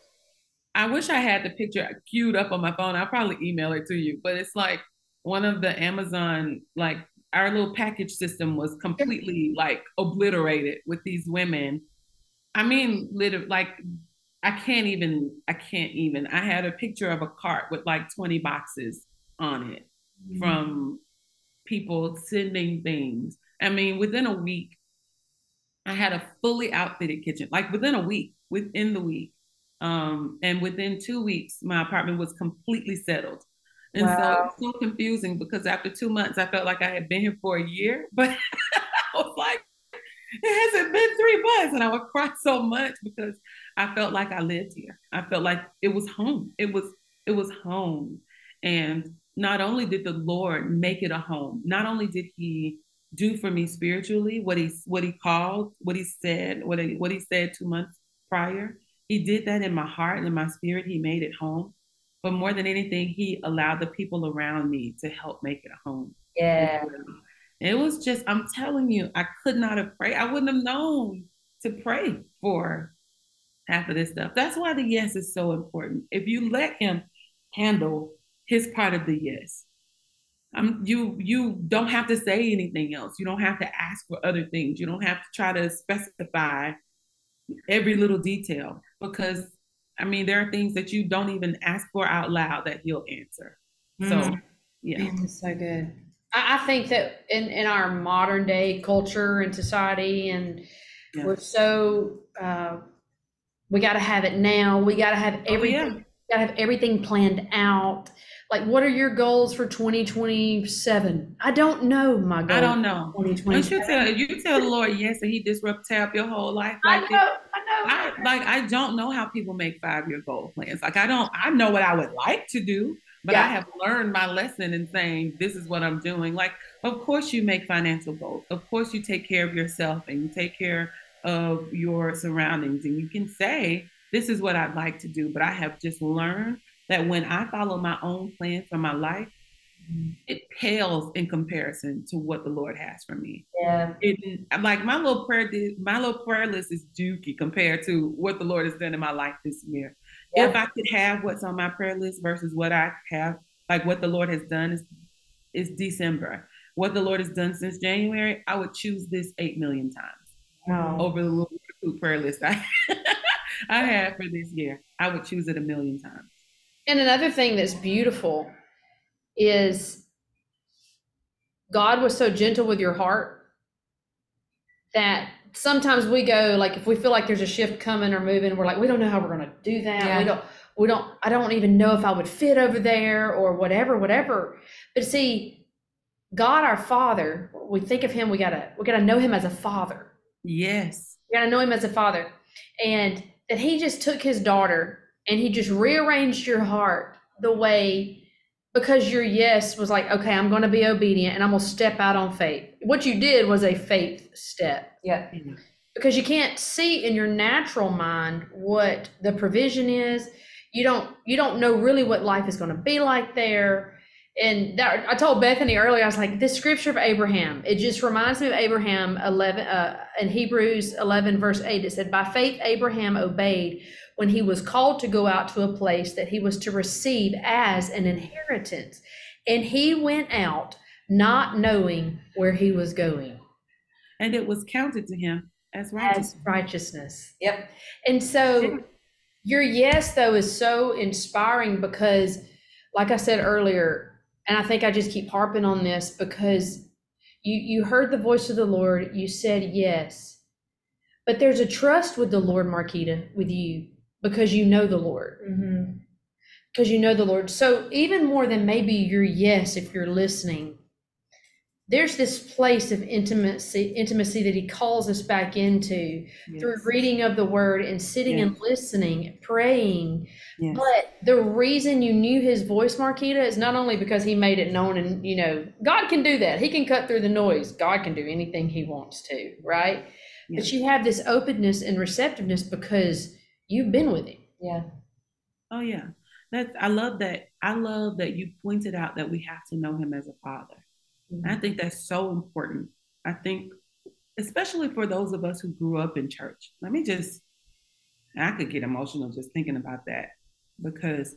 I wish I had the picture queued up on my phone. I'll probably email it to you. But it's like one of the Amazon like our little package system was completely like obliterated with these women. I mean, literally, like I can't even, I can't even. I had a picture of a cart with like 20 boxes on it mm-hmm. from people sending things. I mean, within a week, I had a fully outfitted kitchen, like within a week, within the week. Um, and within two weeks, my apartment was completely settled. And wow. so it's so confusing because after two months, I felt like I had been here for a year, but I was like, it hasn't been three months. And I would cry so much because I felt like I lived here. I felt like it was home. It was, it was home. And not only did the Lord make it a home, not only did he do for me spiritually what he what he called, what he said, what he, what he said two months prior, he did that in my heart and in my spirit. He made it home. But more than anything, he allowed the people around me to help make it home. Yeah. It was just, I'm telling you, I could not have prayed. I wouldn't have known to pray for half of this stuff. That's why the yes is so important. If you let him handle his part of the yes, um, you you don't have to say anything else. You don't have to ask for other things. You don't have to try to specify every little detail because I mean, there are things that you don't even ask for out loud that he'll answer. Mm. So, yeah. That's so good. I, I, think that in, in our modern day culture and society, and yeah. we're so, uh, we got to have it now. We got to have everything. Oh, yeah. Got to have everything planned out. Like, what are your goals for 2027? I don't know my goals. I don't know. 2027. You tell you tell the Lord yes, and He disrupt tap your whole life. Like I know. I know. I, like I don't know how people make five year goal plans. Like I don't. I know what I would like to do, but yeah. I have learned my lesson in saying this is what I'm doing. Like, of course you make financial goals. Of course you take care of yourself and you take care of your surroundings, and you can say this is what I'd like to do. But I have just learned that when I follow my own plan for my life, mm-hmm. it pales in comparison to what the Lord has for me. Yeah. It, like my little prayer, my little prayer list is dookie compared to what the Lord has done in my life this year. Yeah. If I could have what's on my prayer list versus what I have, like what the Lord has done is is December. What the Lord has done since January, I would choose this eight million times over the little prayer list I I have for this year. I would choose it a million times. And another thing that's beautiful is God was so gentle with your heart that sometimes we go like if we feel like there's a shift coming or moving, we're like, we don't know how we're gonna do that. Yeah. We don't we don't I don't even know if I would fit over there or whatever, whatever. But see, God our Father, we think of him, we gotta we gotta know him as a father. Yes. We gotta know him as a father. And that he just took his daughter and he just rearranged your heart the way because your yes was like, okay, I'm going to be obedient and I'm going to step out on faith. What you did was a faith step. Yeah. Because you can't see in your natural mind what the provision is. You don't you don't know really what life is going to be like there. And that, I told Bethany earlier, I was like, this scripture of Abraham, it just reminds me of Abraham 11, uh, in Hebrews 11, verse 8. It said, By faith, Abraham obeyed when he was called to go out to a place that he was to receive as an inheritance. And he went out not knowing where he was going. And it was counted to him as righteousness. As righteousness. Yep. And so your yes, though, is so inspiring because, like I said earlier, and I think I just keep harping on this because you you heard the voice of the Lord, you said yes. But there's a trust with the Lord, Marquita, with you because you know the Lord. Mm-hmm. Because you know the Lord. So, even more than maybe your yes, if you're listening, there's this place of intimacy intimacy that he calls us back into yes. through reading of the word and sitting yes. and listening praying yes. but the reason you knew his voice marquita is not only because he made it known and you know god can do that he can cut through the noise god can do anything he wants to right but you have this openness and receptiveness because You've been with him. Yeah. Oh yeah. That's I love that. I love that you pointed out that we have to know him as a father. Mm-hmm. I think that's so important. I think especially for those of us who grew up in church. Let me just I could get emotional just thinking about that because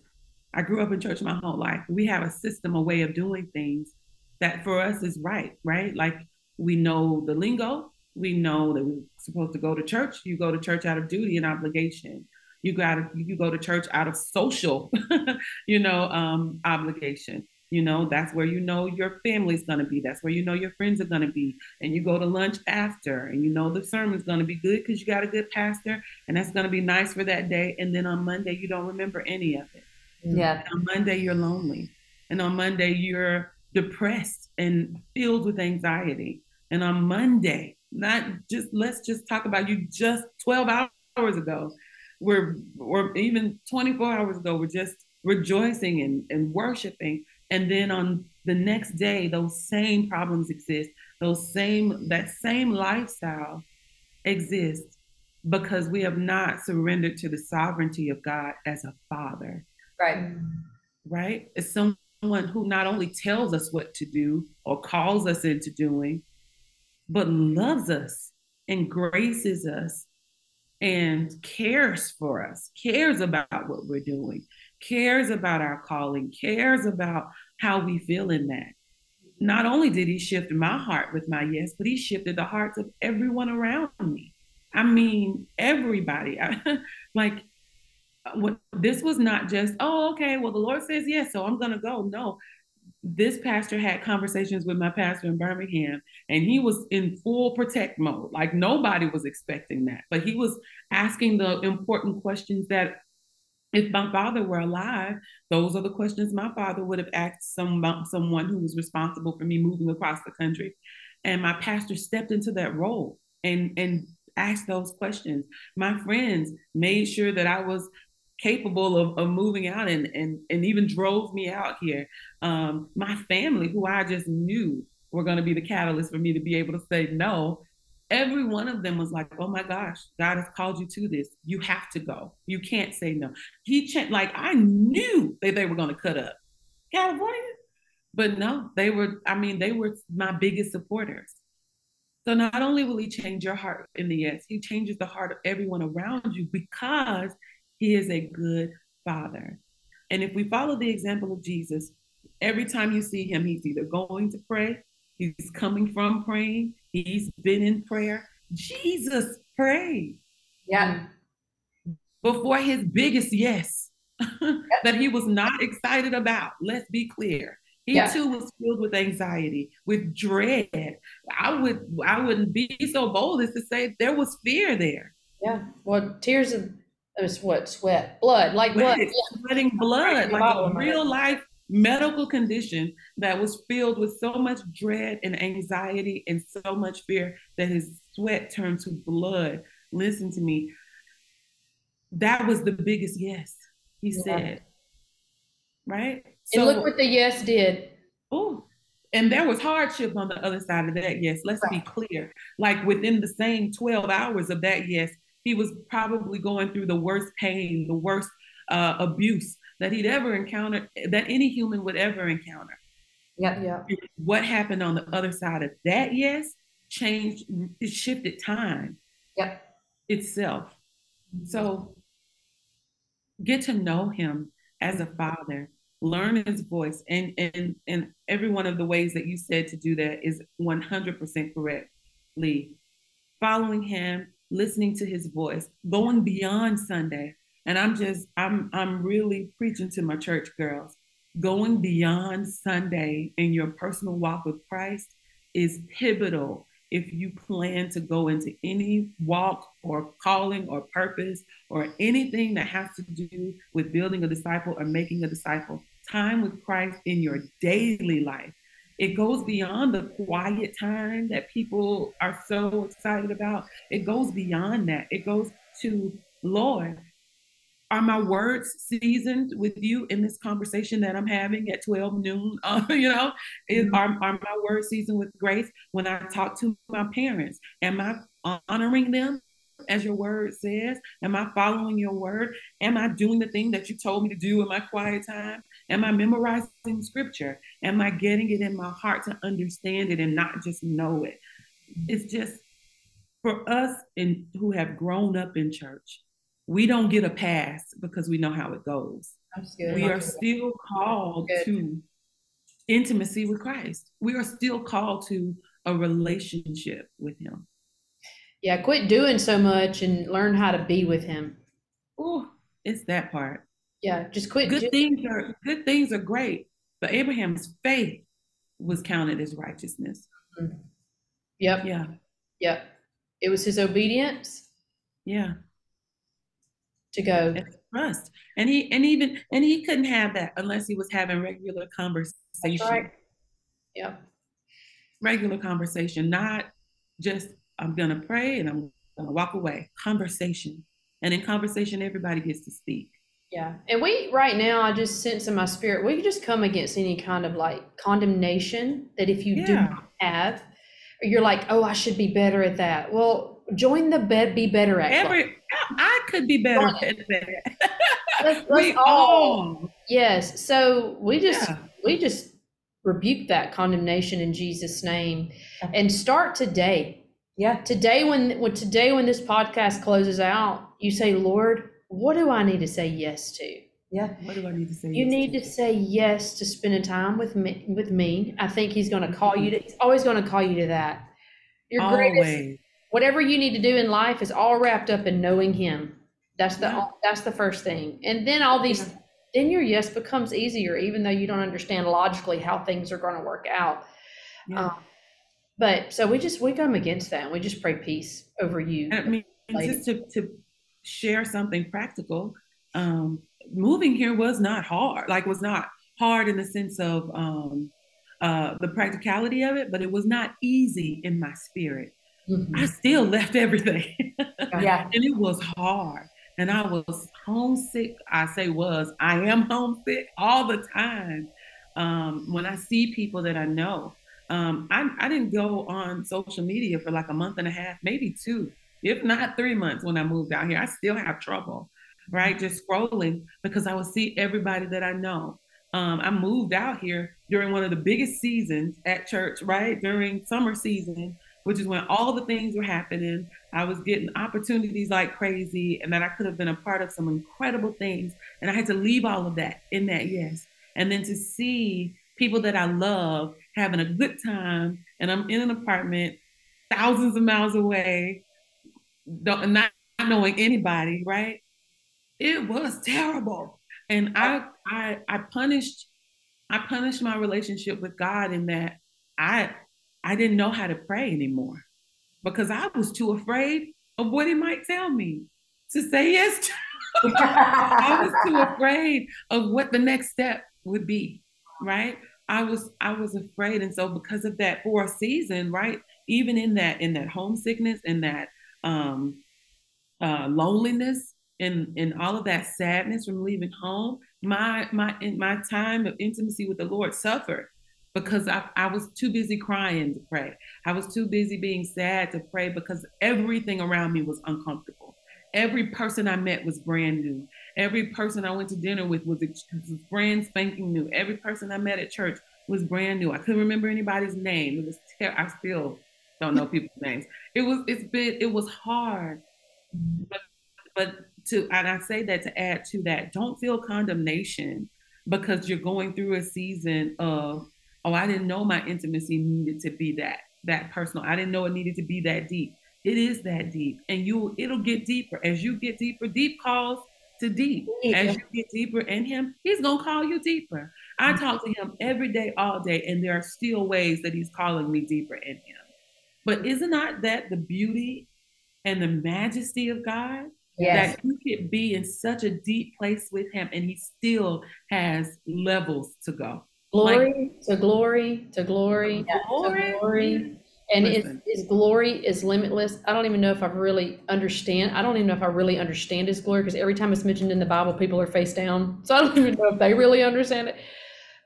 I grew up in church my whole life. We have a system, a way of doing things that for us is right, right? Like we know the lingo, we know that we're supposed to go to church. You go to church out of duty and obligation. You got to you go to church out of social, you know, um, obligation. You know, that's where you know your family's going to be. That's where you know your friends are going to be. And you go to lunch after, and you know the sermon's going to be good because you got a good pastor, and that's going to be nice for that day. And then on Monday, you don't remember any of it. Yeah. And on Monday, you're lonely. And on Monday, you're depressed and filled with anxiety. And on Monday, not just let's just talk about you just 12 hours ago. We're or even 24 hours ago we're just rejoicing and, and worshiping. And then on the next day those same problems exist. Those same that same lifestyle exists because we have not surrendered to the sovereignty of god as a father. Right. Right? It's someone who not only tells us what to do or calls us into doing but loves us and graces us and cares for us, cares about what we're doing, cares about our calling, cares about how we feel in that. Not only did he shift my heart with my yes, but he shifted the hearts of everyone around me. I mean, everybody. like, uh, what, this was not just, oh, okay, well, the Lord says yes, so I'm going to go. No, this pastor had conversations with my pastor in Birmingham, and he was in full protect mode. Like nobody was expecting that, but he was asking the important questions that, if my father were alive, those are the questions my father would have asked some someone who was responsible for me moving across the country. And my pastor stepped into that role and and asked those questions. My friends made sure that I was capable of, of moving out and, and, and even drove me out here. Um, my family, who I just knew were going to be the catalyst for me to be able to say no, every one of them was like, oh my gosh, God has called you to this. You have to go. You can't say no. He changed, like, I knew that they were going to cut up. California, But no, they were, I mean, they were my biggest supporters. So not only will he change your heart in the yes, he changes the heart of everyone around you because he is a good father. And if we follow the example of Jesus, every time you see him, he's either going to pray, he's coming from praying, he's been in prayer. Jesus prayed. Yeah. Before his biggest yes that he was not excited about. Let's be clear. He yeah. too was filled with anxiety, with dread. I would I wouldn't be so bold as to say there was fear there. Yeah. Well, tears of it was what sweat, blood, like blood, sweating blood, like a real life medical condition that was filled with so much dread and anxiety and so much fear that his sweat turned to blood. Listen to me. That was the biggest yes, he yeah. said. Right? So, and look what the yes did. Oh, and there was hardship on the other side of that yes. Let's right. be clear. Like within the same 12 hours of that yes, he was probably going through the worst pain, the worst uh, abuse that he'd ever encountered, that any human would ever encounter. Yeah, yeah. What happened on the other side of that yes changed, it shifted time. Yep. Itself. So get to know him as a father learn his voice and and and every one of the ways that you said to do that is 100% correct lee following him listening to his voice going beyond sunday and i'm just i'm i'm really preaching to my church girls going beyond sunday in your personal walk with christ is pivotal if you plan to go into any walk or calling or purpose or anything that has to do with building a disciple or making a disciple, time with Christ in your daily life. It goes beyond the quiet time that people are so excited about. It goes beyond that. It goes to, Lord, are my words seasoned with you in this conversation that I'm having at 12 noon? Uh, you know, is, mm-hmm. are, are my words seasoned with grace when I talk to my parents? Am I honoring them as your word says? Am I following your word? Am I doing the thing that you told me to do in my quiet time? Am I memorizing scripture? Am I getting it in my heart to understand it and not just know it? It's just for us in, who have grown up in church we don't get a pass because we know how it goes. We are still called to intimacy with Christ. We are still called to a relationship with Him. Yeah, quit doing so much and learn how to be with Him. Oh, it's that part. Yeah, just quit. Good just- things are good things are great, but Abraham's faith was counted as righteousness. Mm-hmm. Yep. Yeah. Yep. It was his obedience. Yeah to go And trust and he and even and he couldn't have that unless he was having regular conversation right. yeah regular conversation not just i'm gonna pray and i'm gonna walk away conversation and in conversation everybody gets to speak yeah and we right now i just sense in my spirit we just come against any kind of like condemnation that if you yeah. do not have you're like oh i should be better at that well join the bed be better at every I could be better at that. let's, let's we all, all, yes. So we just yeah. we just rebuke that condemnation in Jesus' name and start today. Yeah. Today when when today when this podcast closes out, you say, Lord, what do I need to say yes to? Yeah. What do I need to say? You yes need to? to? say yes to spending time with me. With me, I think He's going to call you to. He's always going to call you to that. Your always. greatest whatever you need to do in life is all wrapped up in knowing him that's the yeah. that's the first thing and then all these yeah. then your yes becomes easier even though you don't understand logically how things are going to work out yeah. um, but so we just we come against that and we just pray peace over you i mean just to, to share something practical um, moving here was not hard like was not hard in the sense of um, uh, the practicality of it but it was not easy in my spirit mm-hmm. I still left everything. yeah. and it was hard. And I was homesick. I say was, I am homesick all the time. Um, when I see people that I know, um, I, I didn't go on social media for like a month and a half, maybe two, if not three months when I moved out here. I still have trouble, right? Just scrolling because I would see everybody that I know Um, I moved out here during one of the biggest seasons at church, right? During summer season, which is when all the things were happening. I was getting opportunities like crazy, and that I could have been a part of some incredible things. And I had to leave all of that in that yes. And then to see people that I love having a good time, and I'm in an apartment thousands of miles away, not knowing anybody, right? It was terrible. And I I I punished I punished my relationship with God in that I I didn't know how to pray anymore because I was too afraid of what he might tell me to say yes to. I was too afraid of what the next step would be, right? I was I was afraid, and so because of that, for a season, right, even in that in that homesickness and that um, uh, loneliness and and all of that sadness from leaving home, my my in my time of intimacy with the Lord suffered because I, I was too busy crying to pray. I was too busy being sad to pray because everything around me was uncomfortable. Every person I met was brand new. Every person I went to dinner with was, was brand spanking new. Every person I met at church was brand new. I couldn't remember anybody's name. It was ter- I still don't know people's names. It was it's been it was hard. But, but to and I say that to add to that, don't feel condemnation because you're going through a season of oh, I didn't know my intimacy needed to be that that personal. I didn't know it needed to be that deep. It is that deep, and you it'll get deeper as you get deeper. Deep calls to deep. As you get deeper in Him, He's gonna call you deeper. I talk to Him every day, all day, and there are still ways that He's calling me deeper in Him. But isn't not that the beauty and the majesty of God? Yes. That you could be in such a deep place with Him, and He still has levels to go. Glory like, to glory to glory glory. to glory. And his, his glory is limitless. I don't even know if I really understand. I don't even know if I really understand his glory because every time it's mentioned in the Bible, people are face down. So I don't even know if they really understand it.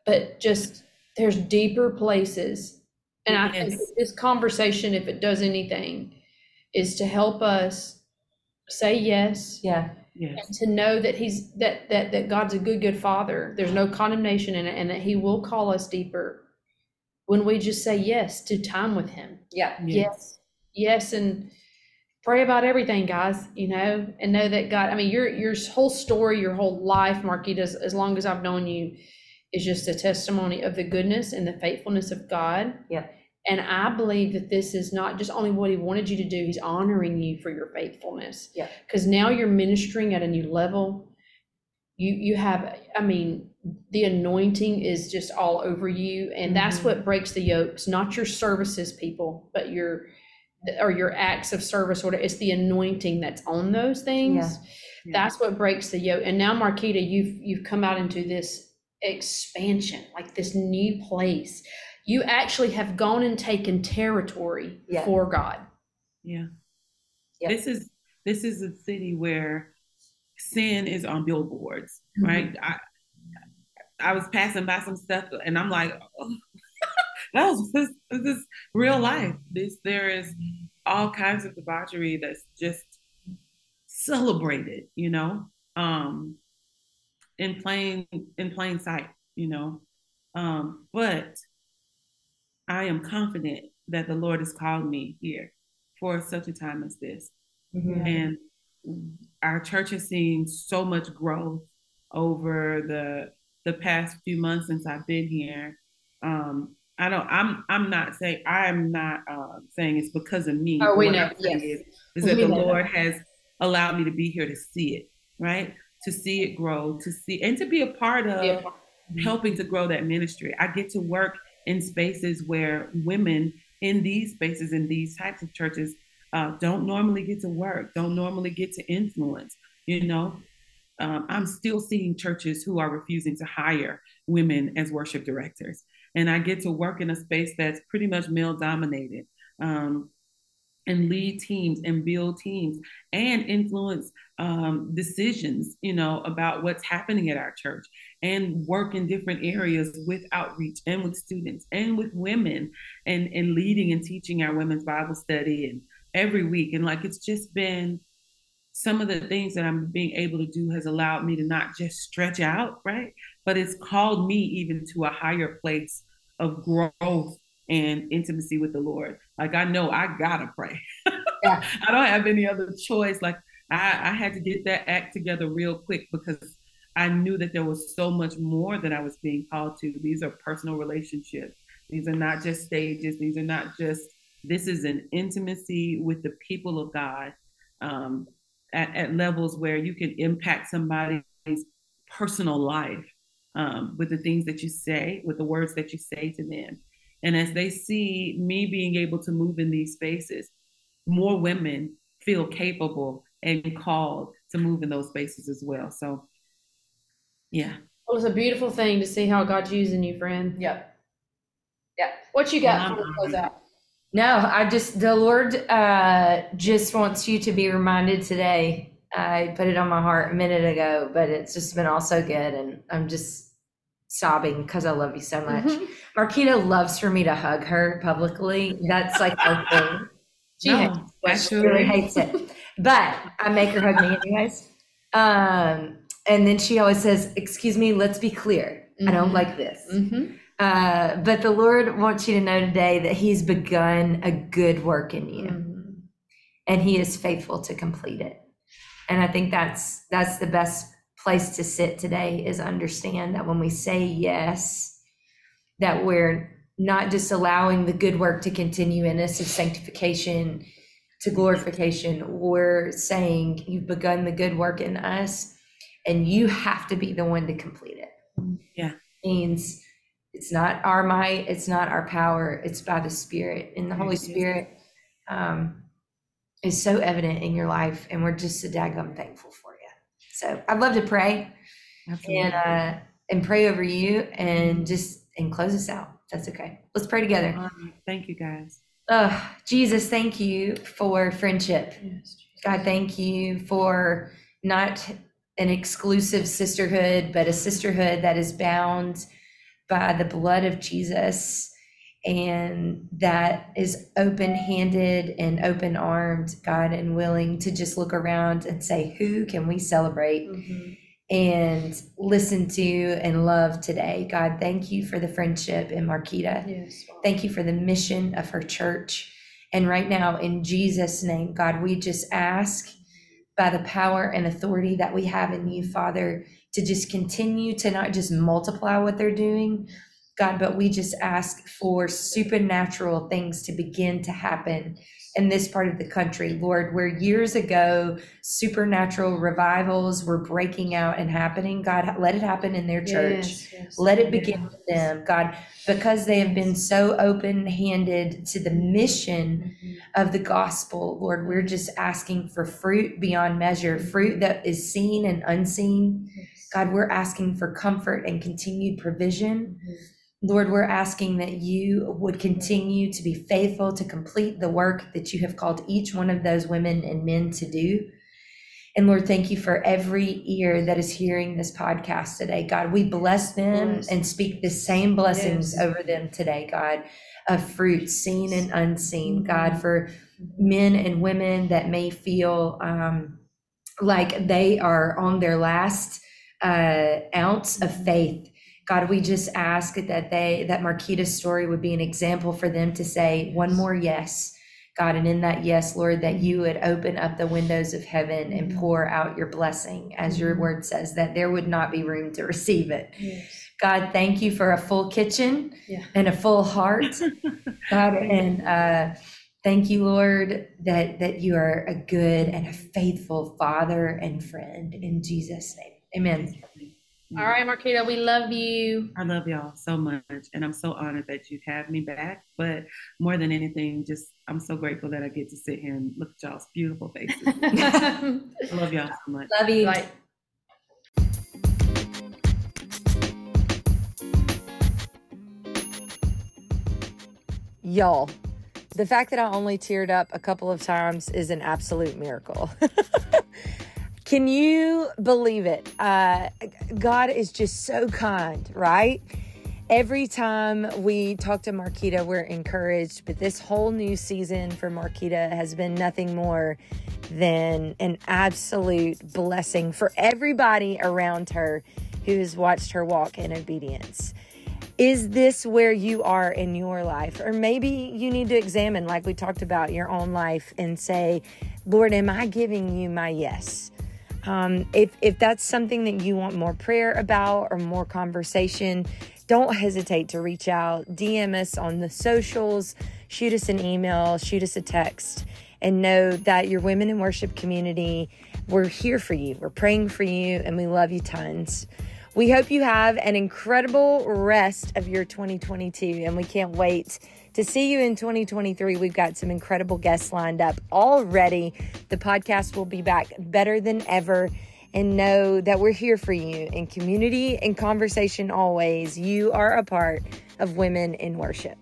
But just there's deeper places. And I think this conversation, if it does anything, is to help us say yes. Yeah Yes. And to know that he's that that that God's a good good father. There's no condemnation in it and that he will call us deeper when we just say yes to time with him. Yeah. Yes. Yes, yes and pray about everything, guys, you know, and know that God, I mean, your your whole story, your whole life, Marquita, as, as long as I've known you, is just a testimony of the goodness and the faithfulness of God. Yeah. And I believe that this is not just only what he wanted you to do, he's honoring you for your faithfulness. Yeah. Because now you're ministering at a new level. You you have, I mean, the anointing is just all over you. And that's mm-hmm. what breaks the yokes, not your services, people, but your or your acts of service or it's the anointing that's on those things. Yeah. Yeah. That's what breaks the yoke. And now, Marquita, you've you've come out into this expansion, like this new place you actually have gone and taken territory yeah. for God. Yeah. Yep. This is this is a city where sin is on billboards, mm-hmm. right? I I was passing by some stuff and I'm like, oh, that was this, this is real life. This there is all kinds of debauchery that's just celebrated, you know, um, in plain in plain sight, you know. Um, but I am confident that the Lord has called me here for such a time as this. Mm-hmm. And our church has seen so much growth over the the past few months since I've been here. Um, I don't. I'm. I'm not saying. I'm not uh, saying it's because of me. Oh, we know. Yes. Is, is that the Lord has allowed me to be here to see it, right? To see it grow, to see, and to be a part of yeah. helping to grow that ministry. I get to work in spaces where women in these spaces, in these types of churches, uh, don't normally get to work, don't normally get to influence. You know, um, I'm still seeing churches who are refusing to hire women as worship directors. And I get to work in a space that's pretty much male dominated. Um, and lead teams and build teams and influence um, decisions, you know, about what's happening at our church and work in different areas with outreach and with students and with women and, and leading and teaching our women's Bible study and every week. And like, it's just been, some of the things that I'm being able to do has allowed me to not just stretch out, right? But it's called me even to a higher place of growth and intimacy with the Lord. Like I know I gotta pray. Yeah. I don't have any other choice. Like I, I had to get that act together real quick because I knew that there was so much more that I was being called to. These are personal relationships. These are not just stages. These are not just, this is an intimacy with the people of God um, at, at levels where you can impact somebody's personal life um, with the things that you say, with the words that you say to them. And as they see me being able to move in these spaces, more women feel capable and called to move in those spaces as well. So, yeah. Well, it's a beautiful thing to see how God's using you, friend. Yep. Yep. What you got for close out? No, I just the Lord uh, just wants you to be reminded today. I put it on my heart a minute ago, but it's just been all so good, and I'm just sobbing because I love you so much. mm hmm Marquita loves for me to hug her publicly. That's like her thing. She, no, hates, she really hates it, but I make her hug me anyways. Um, and then she always says, "Excuse me, let's be clear. Mm-hmm. I don't mm-hmm. like this." Mm-hmm. Uh, but the Lord wants you to know today that He's begun a good work in you, mm-hmm. and He is faithful to complete it. And I think that's that's the best place to sit today is understand that when we say yes, that we're not just allowing the good work to continue in us of sanctification to glorification. We're saying you've begun the good work in us, and you have to be the one to complete it. Yeah, means it's not our might, it's not our power, it's by the Spirit. And the Holy Spirit um, is so evident in your life, and we're just so daggum thankful for. So I'd love to pray Absolutely. and uh, and pray over you and just and close us out. That's okay. Let's pray together. thank you, guys. Uh, Jesus, thank you for friendship. Yes, God, thank you for not an exclusive sisterhood, but a sisterhood that is bound by the blood of Jesus and that is open handed and open armed, God, and willing to just look around and say, Who can we celebrate? Mm-hmm. And listen to and love today. God, thank you for the friendship in Marquita. Yes, thank you for the mission of her church. And right now, in Jesus' name, God, we just ask by the power and authority that we have in you, Father, to just continue to not just multiply what they're doing, God, but we just ask for supernatural things to begin to happen in this part of the country, Lord, where years ago supernatural revivals were breaking out and happening. God, let it happen in their church. Yes, yes. Let it begin yes. with them, God, because they have been so open handed to the mission mm-hmm. of the gospel. Lord, we're just asking for fruit beyond measure, fruit that is seen and unseen. God, we're asking for comfort and continued provision. Mm-hmm. Lord, we're asking that you would continue to be faithful to complete the work that you have called each one of those women and men to do. And Lord, thank you for every ear that is hearing this podcast today. God, we bless them yes. and speak the same blessings yes. over them today, God, of fruit seen and unseen. Mm-hmm. God, for men and women that may feel um, like they are on their last uh, ounce of faith God, we just ask that they that Marquita's story would be an example for them to say one more yes. God, and in that yes, Lord, that you would open up the windows of heaven and mm-hmm. pour out your blessing, as your mm-hmm. word says, that there would not be room to receive it. Yes. God, thank you for a full kitchen yeah. and a full heart. God, and uh, thank you, Lord, that that you are a good and a faithful Father and friend. In Jesus' name, Amen. All right, Marquita, we love you. I love y'all so much. And I'm so honored that you have me back. But more than anything, just I'm so grateful that I get to sit here and look at y'all's beautiful faces. I love y'all so much. Love you. Bye. Y'all, the fact that I only teared up a couple of times is an absolute miracle. Can you believe it? Uh, God is just so kind, right? every time we talk to Marquita, we're encouraged. But this whole new season for Marquita has been nothing more than an absolute blessing for everybody around her who has watched her walk in obedience. Is this where you are in your life? Or maybe you need to examine, like we talked about, your own life and say, Lord, am I giving you my yes? Um, if, if that's something that you want more prayer about or more conversation, don't hesitate to reach out, DM us on the socials, shoot us an email, shoot us a text, and know that your Women in Worship community, we're here for you. We're praying for you, and we love you tons. We hope you have an incredible rest of your 2022, and we can't wait to see you in 2023. We've got some incredible guests lined up already. The podcast will be back better than ever and know that we're here for you in community and conversation always. You are a part of Women in Worship.